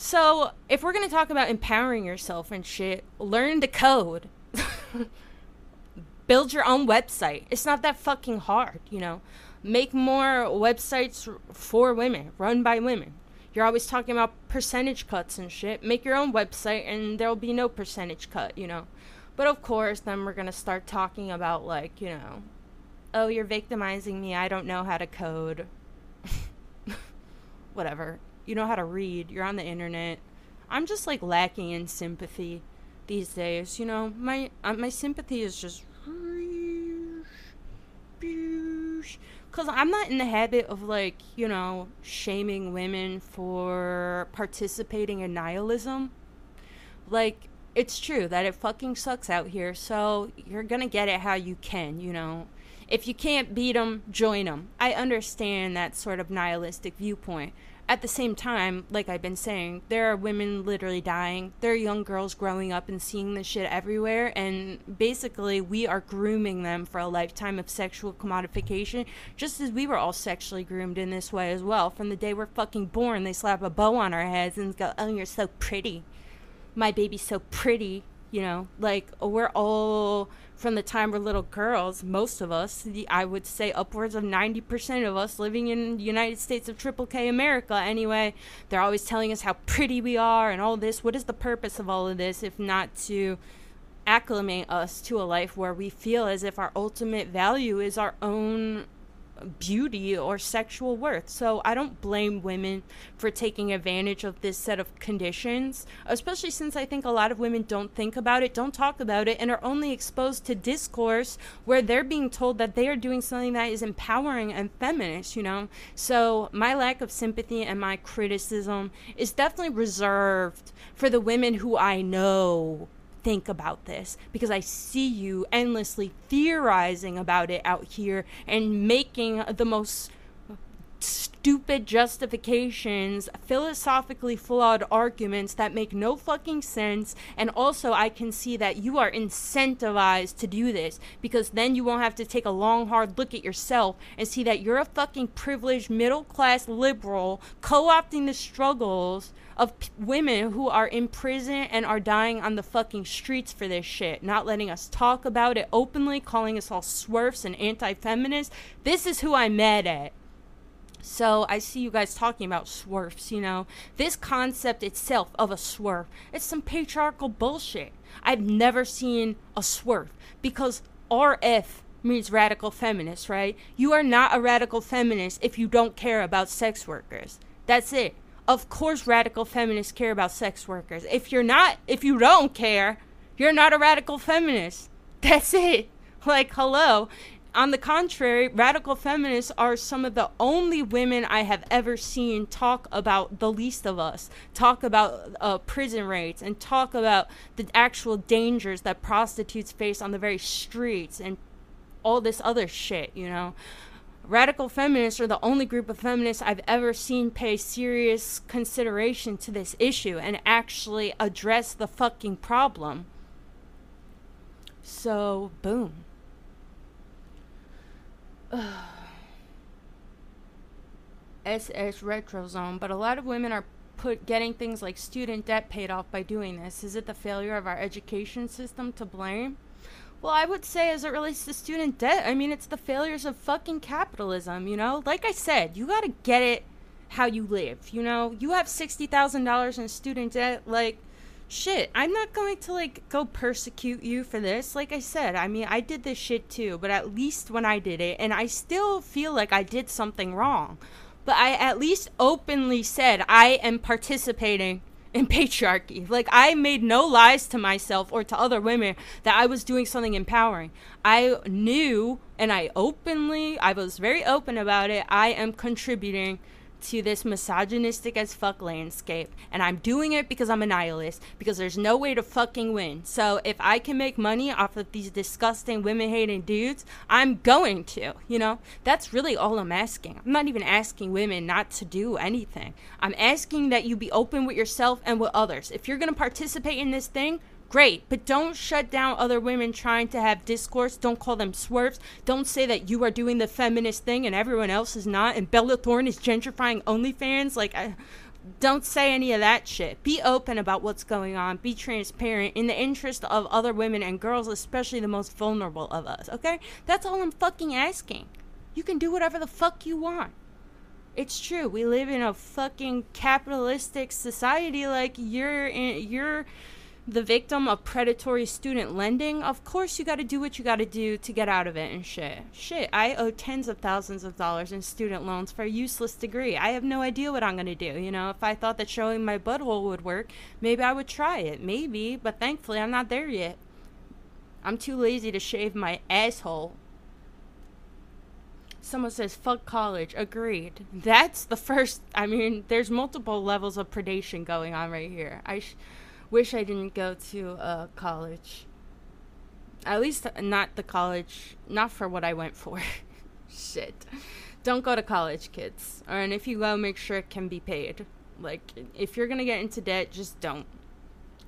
So, if we're going to talk about empowering yourself and shit, learn to code. Build your own website. It's not that fucking hard, you know. Make more websites for women, run by women. You're always talking about percentage cuts and shit. Make your own website and there'll be no percentage cut, you know. But of course, then we're going to start talking about, like, you know, oh, you're victimizing me. I don't know how to code. Whatever you know how to read, you're on the internet. I'm just like lacking in sympathy these days. You know, my uh, my sympathy is just because I'm not in the habit of like you know shaming women for participating in nihilism. Like it's true that it fucking sucks out here, so you're gonna get it how you can. You know, if you can't beat them, join them. I understand that sort of nihilistic viewpoint at the same time, like I've been saying, there are women literally dying. There are young girls growing up and seeing this shit everywhere. And basically, we are grooming them for a lifetime of sexual commodification, just as we were all sexually groomed in this way as well. From the day we're fucking born, they slap a bow on our heads and go, Oh, you're so pretty. My baby's so pretty. You know, like we're all from the time we're little girls, most of us, I would say upwards of 90% of us living in the United States of Triple K America anyway, they're always telling us how pretty we are and all this. What is the purpose of all of this if not to acclimate us to a life where we feel as if our ultimate value is our own beauty or sexual worth. So I don't blame women for taking advantage of this set of conditions, especially since I think a lot of women don't think about it, don't talk about it, and are only exposed to discourse where they're being told that they are doing something that is empowering and feminist, you know? So my lack of sympathy and my criticism is definitely reserved for the women who I know think about this because I see you endlessly theorizing about it out here and making the most stupid justifications, philosophically flawed arguments that make no fucking sense. And also, I can see that you are incentivized to do this because then you won't have to take a long, hard look at yourself and see that you're a fucking privileged, middle class liberal co opting the struggles of p- women who are in prison and are dying on the fucking streets for this shit, not letting us talk about it openly, calling us all swerfs and anti feminists. This is who I'm mad at. So I see you guys talking about swerfs, you know. This concept itself of a swerf, it's some patriarchal bullshit. I've never seen a swerf because RF means radical feminist, right? You are not a radical feminist if you don't care about sex workers. That's it of course radical feminists care about sex workers. If you're not, if you don't care, you're not a radical feminist. That's it. Like, hello. on the contrary, radical feminists are some of the only women I have ever seen talk about the least of us, talk about uh, prison rates, and talk about the actual dangers that prostitutes face on the very streets and all this other shit, you know. Radical feminists are the only group of feminists I've ever seen pay serious consideration to this issue and actually address the fucking problem. So, boom. SS retro zone, but a lot of women are put getting things like student debt paid off by doing this. Is it the failure of our education system to blame? Well, I would say as it relates to student debt, I mean it's the failures of fucking capitalism, you know? Like I said, you got to get it how you live, you know? You have $60,000 in student debt like shit, I'm not going to like go persecute you for this. Like I said, I mean, I did this shit too, but at least when I did it, and I still feel like I did something wrong, but I at least openly said I am participating in patriarchy. Like I made no lies to myself or to other women that I was doing something empowering. I knew and I openly, I was very open about it. I am contributing to this misogynistic as fuck landscape. And I'm doing it because I'm a nihilist, because there's no way to fucking win. So if I can make money off of these disgusting women hating dudes, I'm going to, you know? That's really all I'm asking. I'm not even asking women not to do anything. I'm asking that you be open with yourself and with others. If you're gonna participate in this thing, great but don't shut down other women trying to have discourse. Don't call them swerfs. Don't say that you are doing the feminist thing and everyone else is not and bella thorne is gentrifying onlyfans. Like I, don't say any of that shit. Be open about what's going on. Be transparent in the interest of other women and girls especially the most vulnerable of us okay? That's all i'm fucking asking. You can do whatever the fuck you want. It's true we live in a fucking capitalistic society. Like you're in you're the victim of predatory student lending, of course you got to do what you got to do to get out of it and shit. Shit, I owe tens of thousands of dollars in student loans for a useless degree. I have no idea what I'm going to do. You know, if I thought that showing my butthole would work, maybe I would try it. Maybe, but thankfully I'm not there yet. I'm too lazy to shave my asshole. Someone says, fuck college. Agreed. That's the first. I mean, there's multiple levels of predation going on right here. I. Sh- wish I didn't go to uh, college. At least not the college, not for what I went for. Shit. Don't go to college, kids. Or, and if you go, make sure it can be paid. Like, if you're gonna get into debt, just don't.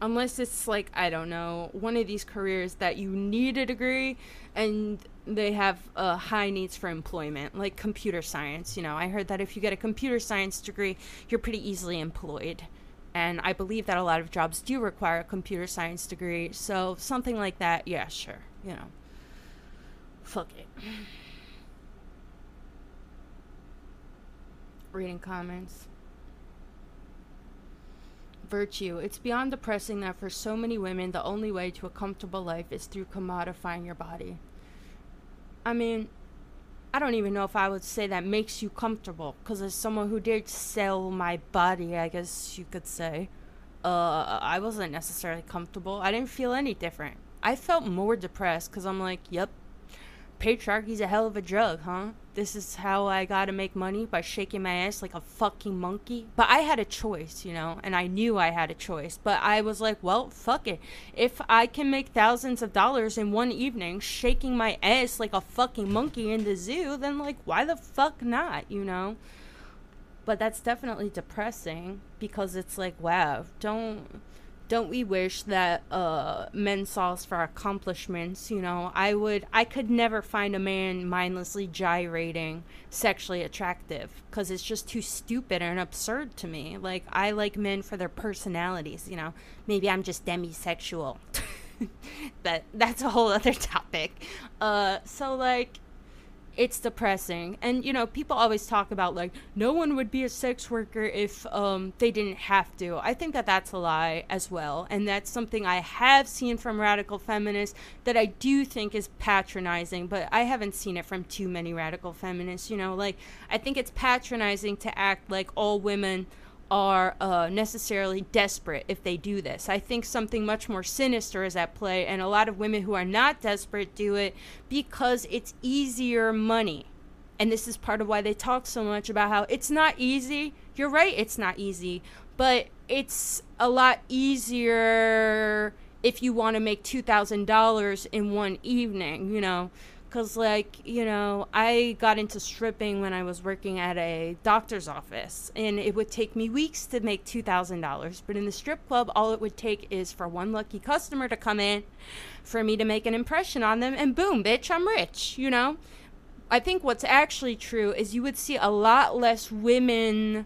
Unless it's like, I don't know, one of these careers that you need a degree and they have uh, high needs for employment, like computer science. You know, I heard that if you get a computer science degree, you're pretty easily employed and I believe that a lot of jobs do require a computer science degree. So something like that, yeah, sure, you know. Fuck it. Reading comments. Virtue. It's beyond depressing that for so many women, the only way to a comfortable life is through commodifying your body. I mean, I don't even know if I would say that makes you comfortable, because as someone who did sell my body, I guess you could say, uh, I wasn't necessarily comfortable. I didn't feel any different. I felt more depressed because I'm like, yep, patriarchy's a hell of a drug, huh? This is how I gotta make money by shaking my ass like a fucking monkey. But I had a choice, you know, and I knew I had a choice. But I was like, well, fuck it. If I can make thousands of dollars in one evening shaking my ass like a fucking monkey in the zoo, then like, why the fuck not, you know? But that's definitely depressing because it's like, wow, don't don't we wish that uh, men saw us for accomplishments? You know, I would, I could never find a man mindlessly gyrating sexually attractive because it's just too stupid and absurd to me. Like, I like men for their personalities. You know, maybe I'm just demisexual. but that's a whole other topic. Uh, so like it's depressing. And you know, people always talk about like no one would be a sex worker if um, they didn't have to. I think that that's a lie as well, and that's something I have seen from radical feminists that I do think is patronizing, but I haven't seen it from too many radical feminists. You know, like I think it's patronizing to act like all women are uh, necessarily desperate if they do this. I think something much more sinister is at play, and a lot of women who are not desperate do it because it's easier money. And this is part of why they talk so much about how it's not easy. You're right, it's not easy, but it's a lot easier if you want to make $2,000 in one evening, you know. Because, like, you know, I got into stripping when I was working at a doctor's office, and it would take me weeks to make $2,000. But in the strip club, all it would take is for one lucky customer to come in, for me to make an impression on them, and boom, bitch, I'm rich, you know? I think what's actually true is you would see a lot less women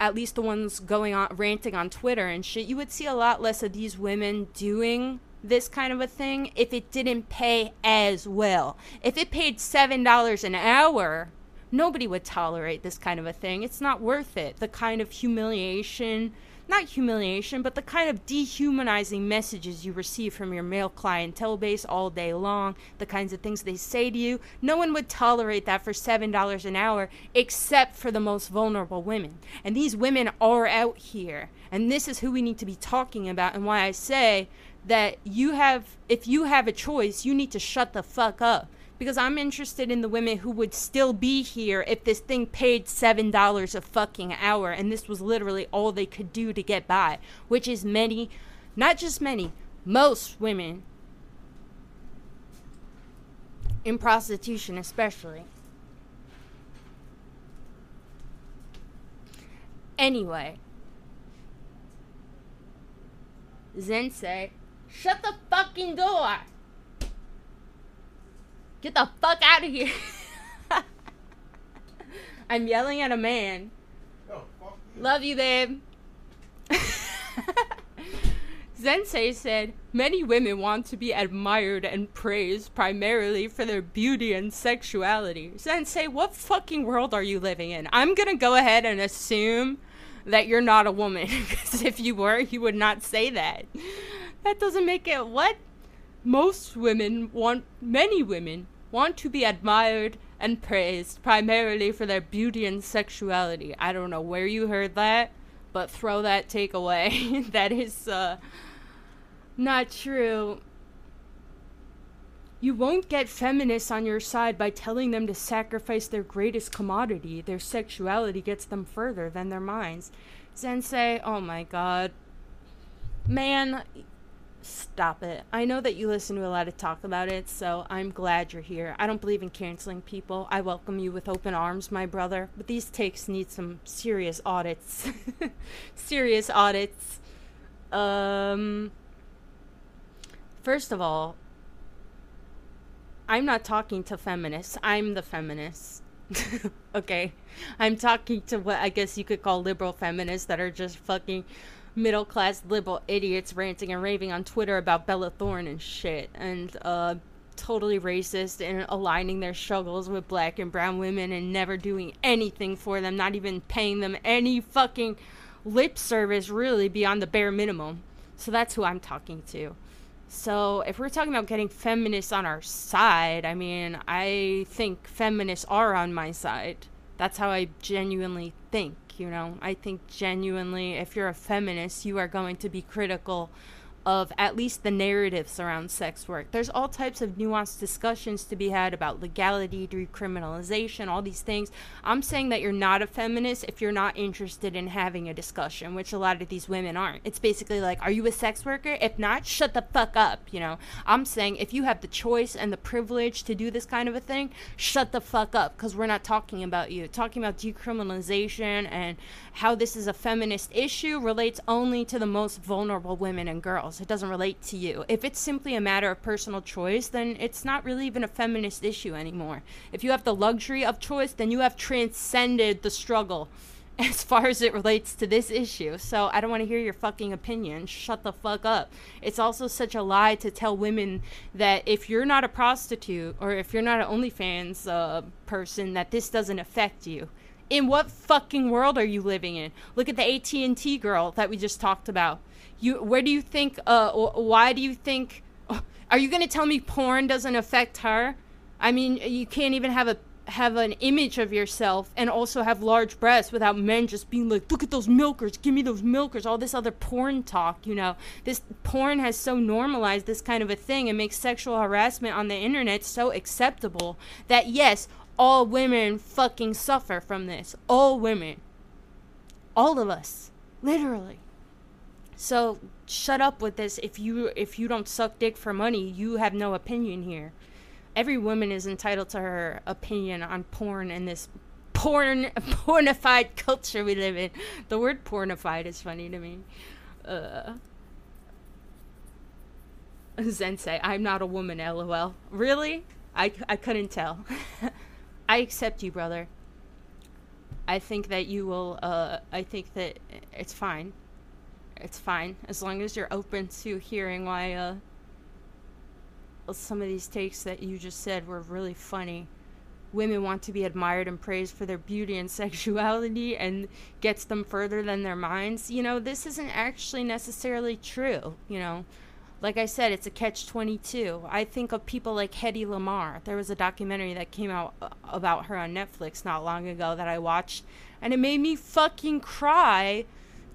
at least the ones going on ranting on Twitter and shit, you would see a lot less of these women doing this kind of a thing if it didn't pay as well. If it paid $7 an hour, nobody would tolerate this kind of a thing. It's not worth it. The kind of humiliation not humiliation, but the kind of dehumanizing messages you receive from your male clientele base all day long, the kinds of things they say to you. No one would tolerate that for $7 an hour except for the most vulnerable women. And these women are out here. And this is who we need to be talking about, and why I say that you have, if you have a choice, you need to shut the fuck up because I'm interested in the women who would still be here if this thing paid seven dollars a fucking hour and this was literally all they could do to get by, which is many, not just many, most women in prostitution especially. Anyway, Zensei, shut the fucking door. Get the fuck out of here. I'm yelling at a man. Oh, Love you, babe. Zensei said, Many women want to be admired and praised primarily for their beauty and sexuality. Zensei, what fucking world are you living in? I'm gonna go ahead and assume that you're not a woman, because if you were, you would not say that. That doesn't make it what? Most women want, many women want to be admired and praised primarily for their beauty and sexuality. I don't know where you heard that, but throw that take away. that is uh, not true. You won't get feminists on your side by telling them to sacrifice their greatest commodity. Their sexuality gets them further than their minds. Zensei, oh my god. Man, Stop it. I know that you listen to a lot of talk about it, so I'm glad you're here. I don't believe in canceling people. I welcome you with open arms, my brother. But these takes need some serious audits. serious audits. Um First of all, I'm not talking to feminists. I'm the feminist. okay. I'm talking to what I guess you could call liberal feminists that are just fucking middle class liberal idiots ranting and raving on Twitter about Bella Thorne and shit, and uh, totally racist and aligning their struggles with black and brown women and never doing anything for them, not even paying them any fucking lip service, really, beyond the bare minimum. So that's who I'm talking to. So if we're talking about getting feminists on our side, I mean, I think feminists are on my side. That's how I genuinely think you know. I think genuinely, if you're a feminist, you are going to be critical of at least the narratives around sex work. There's all types of nuanced discussions to be had about legality, decriminalization, all these things. I'm saying that you're not a feminist if you're not interested in having a discussion, which a lot of these women aren't. It's basically like, are you a sex worker? If not, shut the fuck up, you know. I'm saying if you have the choice and the privilege to do this kind of a thing, shut the fuck up because we're not talking about you. Talking about decriminalization and how this is a feminist issue relates only to the most vulnerable women and girls. It doesn't relate to you. If it's simply a matter of personal choice, then it's not really even a feminist issue anymore. If you have the luxury of choice, then you have transcended the struggle as far as it relates to this issue. So I don't want to hear your fucking opinion. Shut the fuck up. It's also such a lie to tell women that if you're not a prostitute or if you're not an OnlyFans uh, person, that this doesn't affect you in what fucking world are you living in? Look at the AT&T girl that we just talked about. You where do you think uh why do you think are you going to tell me porn doesn't affect her? I mean, you can't even have a have an image of yourself and also have large breasts without men just being like, look at those milkers, give me those milkers, all this other porn talk, you know. This porn has so normalized this kind of a thing and makes sexual harassment on the internet so acceptable that yes, all women fucking suffer from this. All women. All of us. Literally. So shut up with this. If you if you don't suck dick for money, you have no opinion here every woman is entitled to her opinion on porn and this porn pornified culture we live in. The word pornified is funny to me. Uh, Zensei, I'm not a woman, lol. Really? I, I couldn't tell. I accept you, brother. I think that you will, uh, I think that it's fine. It's fine. As long as you're open to hearing why, uh, some of these takes that you just said were really funny. Women want to be admired and praised for their beauty and sexuality and gets them further than their minds. You know, this isn't actually necessarily true, you know. Like I said, it's a catch 22. I think of people like Hedy Lamarr. There was a documentary that came out uh, about her on Netflix not long ago that I watched, and it made me fucking cry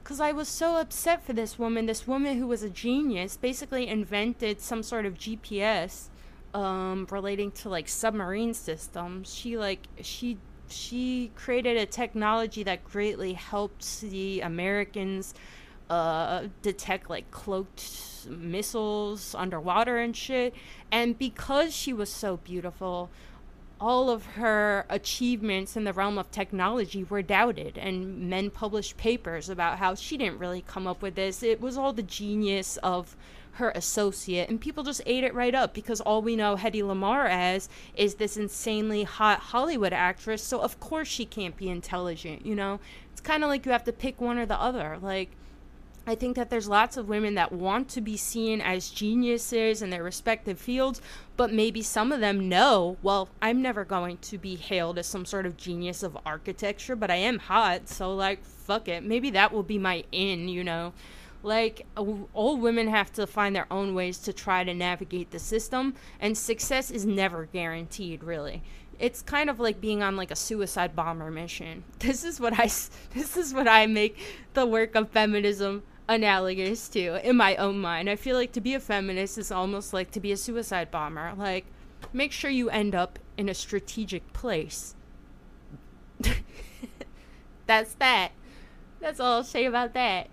because I was so upset for this woman. This woman who was a genius basically invented some sort of GPS um, relating to like submarine systems. She like she she created a technology that greatly helped the Americans uh, detect like cloaked missiles underwater and shit. And because she was so beautiful, all of her achievements in the realm of technology were doubted, and men published papers about how she didn't really come up with this. It was all the genius of her associate, and people just ate it right up because all we know Hedy Lamarr as is this insanely hot Hollywood actress, so of course she can't be intelligent, you know? It's kind of like you have to pick one or the other. Like, I think that there's lots of women that want to be seen as geniuses in their respective fields, but maybe some of them know, well, I'm never going to be hailed as some sort of genius of architecture, but I am hot, so like, fuck it. Maybe that will be my in, you know? Like, all women have to find their own ways to try to navigate the system, and success is never guaranteed, really it's kind of like being on like a suicide bomber mission. This is what I this is what I make the work of feminism analogous to in my own mind. I feel like to be a feminist is almost like to be a suicide bomber. Like, make sure you end up in a strategic place. That's that. That's all I'll say about that.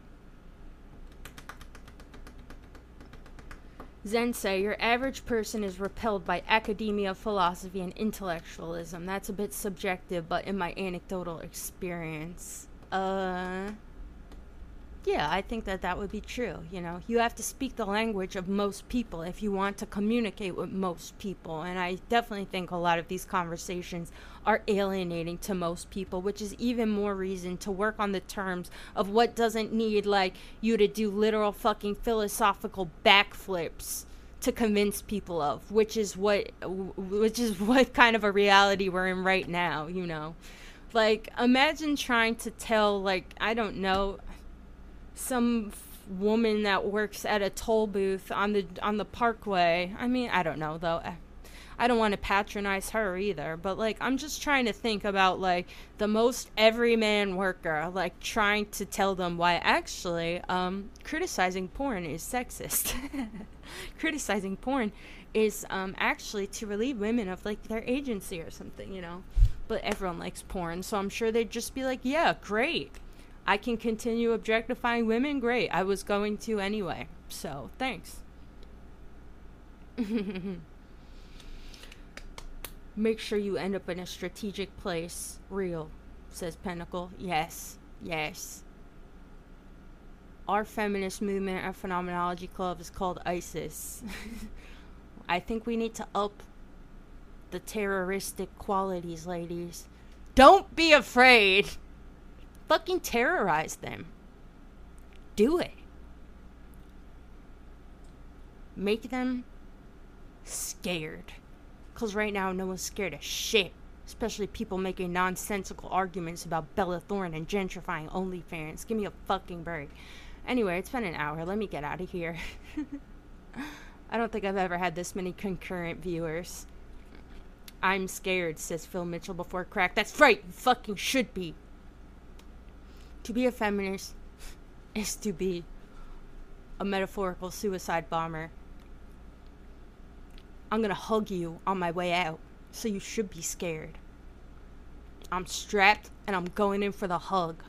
Zensei, your average person is repelled by academia, philosophy, and intellectualism. That's a bit subjective, but in my anecdotal experience. Uh yeah, I think that that would be true. You know, you have to speak the language of most people if you want to communicate with most people. And I definitely think a lot of these conversations are alienating to most people, which is even more reason to work on the terms of what doesn't need, like, you to do literal fucking philosophical backflips to convince people of, which is what, which is what kind of a reality we're in right now, you know. Like, imagine trying to tell, like, I don't know, some woman that works at a toll booth on the on the parkway. I mean, I don't know though. I don't want to patronize her either, but like I'm just trying to think about like the most everyman worker, like trying to tell them why actually um, criticizing porn is sexist. criticizing porn is um, actually to relieve women of like their agency or something, you know. But everyone likes porn, so I'm sure they'd just be like, "Yeah, great." I can continue objectifying women, great. I was going to anyway. So, thanks. Make sure you end up in a strategic place. Real, says Pinnacle. Yes, yes. Our feminist movement our Phenomenology Club is called ISIS. I think we need to up the terroristic qualities, ladies. Don't be afraid fucking terrorize them. Do it. Make them scared. Because right now, no one's scared of shit. Especially people making nonsensical arguments about Bella Thorne and gentrifying OnlyFans. Give me a fucking break. Anyway, it's been an hour. Let me get out of here. I don't think I've ever had this many concurrent viewers. I'm scared, says Phil Mitchell before crack. That's right, you fucking should be. To be a feminist is to be a metaphorical suicide bomber. I'm gonna hug you on my way out, so you should be scared. I'm strapped and I'm going in for the hug.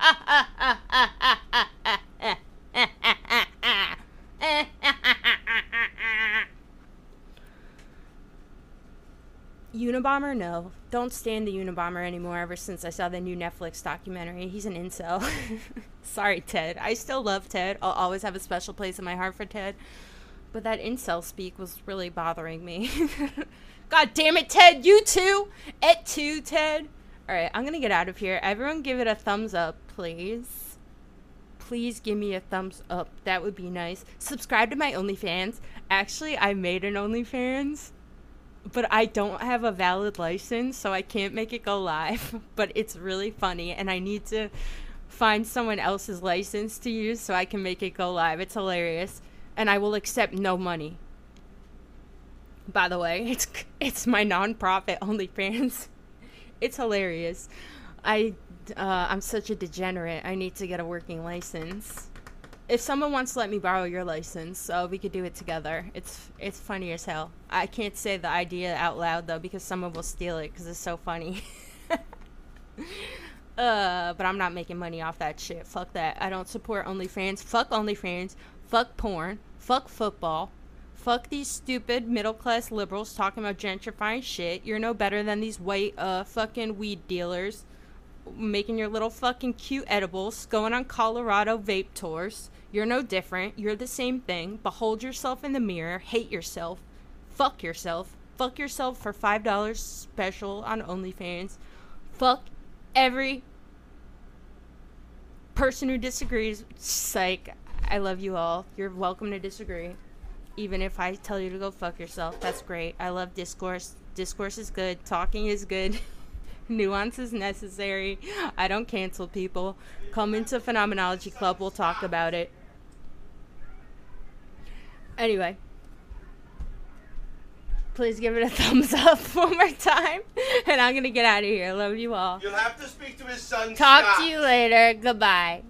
Unabomber? No. Don't stand the Unabomber anymore ever since I saw the new Netflix documentary. He's an incel. Sorry, Ted. I still love Ted. I'll always have a special place in my heart for Ted. But that incel speak was really bothering me. God damn it, Ted! You too! Et tu, Ted! Alright, I'm gonna get out of here. Everyone give it a thumbs up, please. Please give me a thumbs up. That would be nice. Subscribe to my OnlyFans. Actually, I made an OnlyFans but I don't have a valid license, so I can't make it go live. But it's really funny, and I need to find someone else's license to use so I can make it go live. It's hilarious, and I will accept no money. By the way, it's it's my nonprofit OnlyFans. It's hilarious. I uh, I'm such a degenerate. I need to get a working license if someone wants to let me borrow your license, so we could do it together. It's it's funny as hell. I can't say the idea out loud though because someone will steal it because it's so funny. uh, but I'm not making money off that shit. Fuck that. I don't support OnlyFans. Fuck OnlyFans. Fuck porn. Fuck football. Fuck these stupid middle class liberals talking about gentrifying shit. You're no better than these white uh fucking weed dealers making your little fucking cute edibles, going on Colorado vape tours. You're no different. You're the same thing. Behold yourself in the mirror. Hate yourself. Fuck yourself. Fuck yourself for $5 special on OnlyFans. Fuck every person who disagrees. Psych. I love you all. You're welcome to disagree. Even if I tell you to go fuck yourself. That's great. I love discourse. Discourse is good. Talking is good. Nuance is necessary. I don't cancel people. Come into Phenomenology Club. We'll talk about it. Anyway, please give it a thumbs up one more time. And I'm going to get out of here. Love you all. You'll have to speak to his son. Talk Scott. to you later. Goodbye.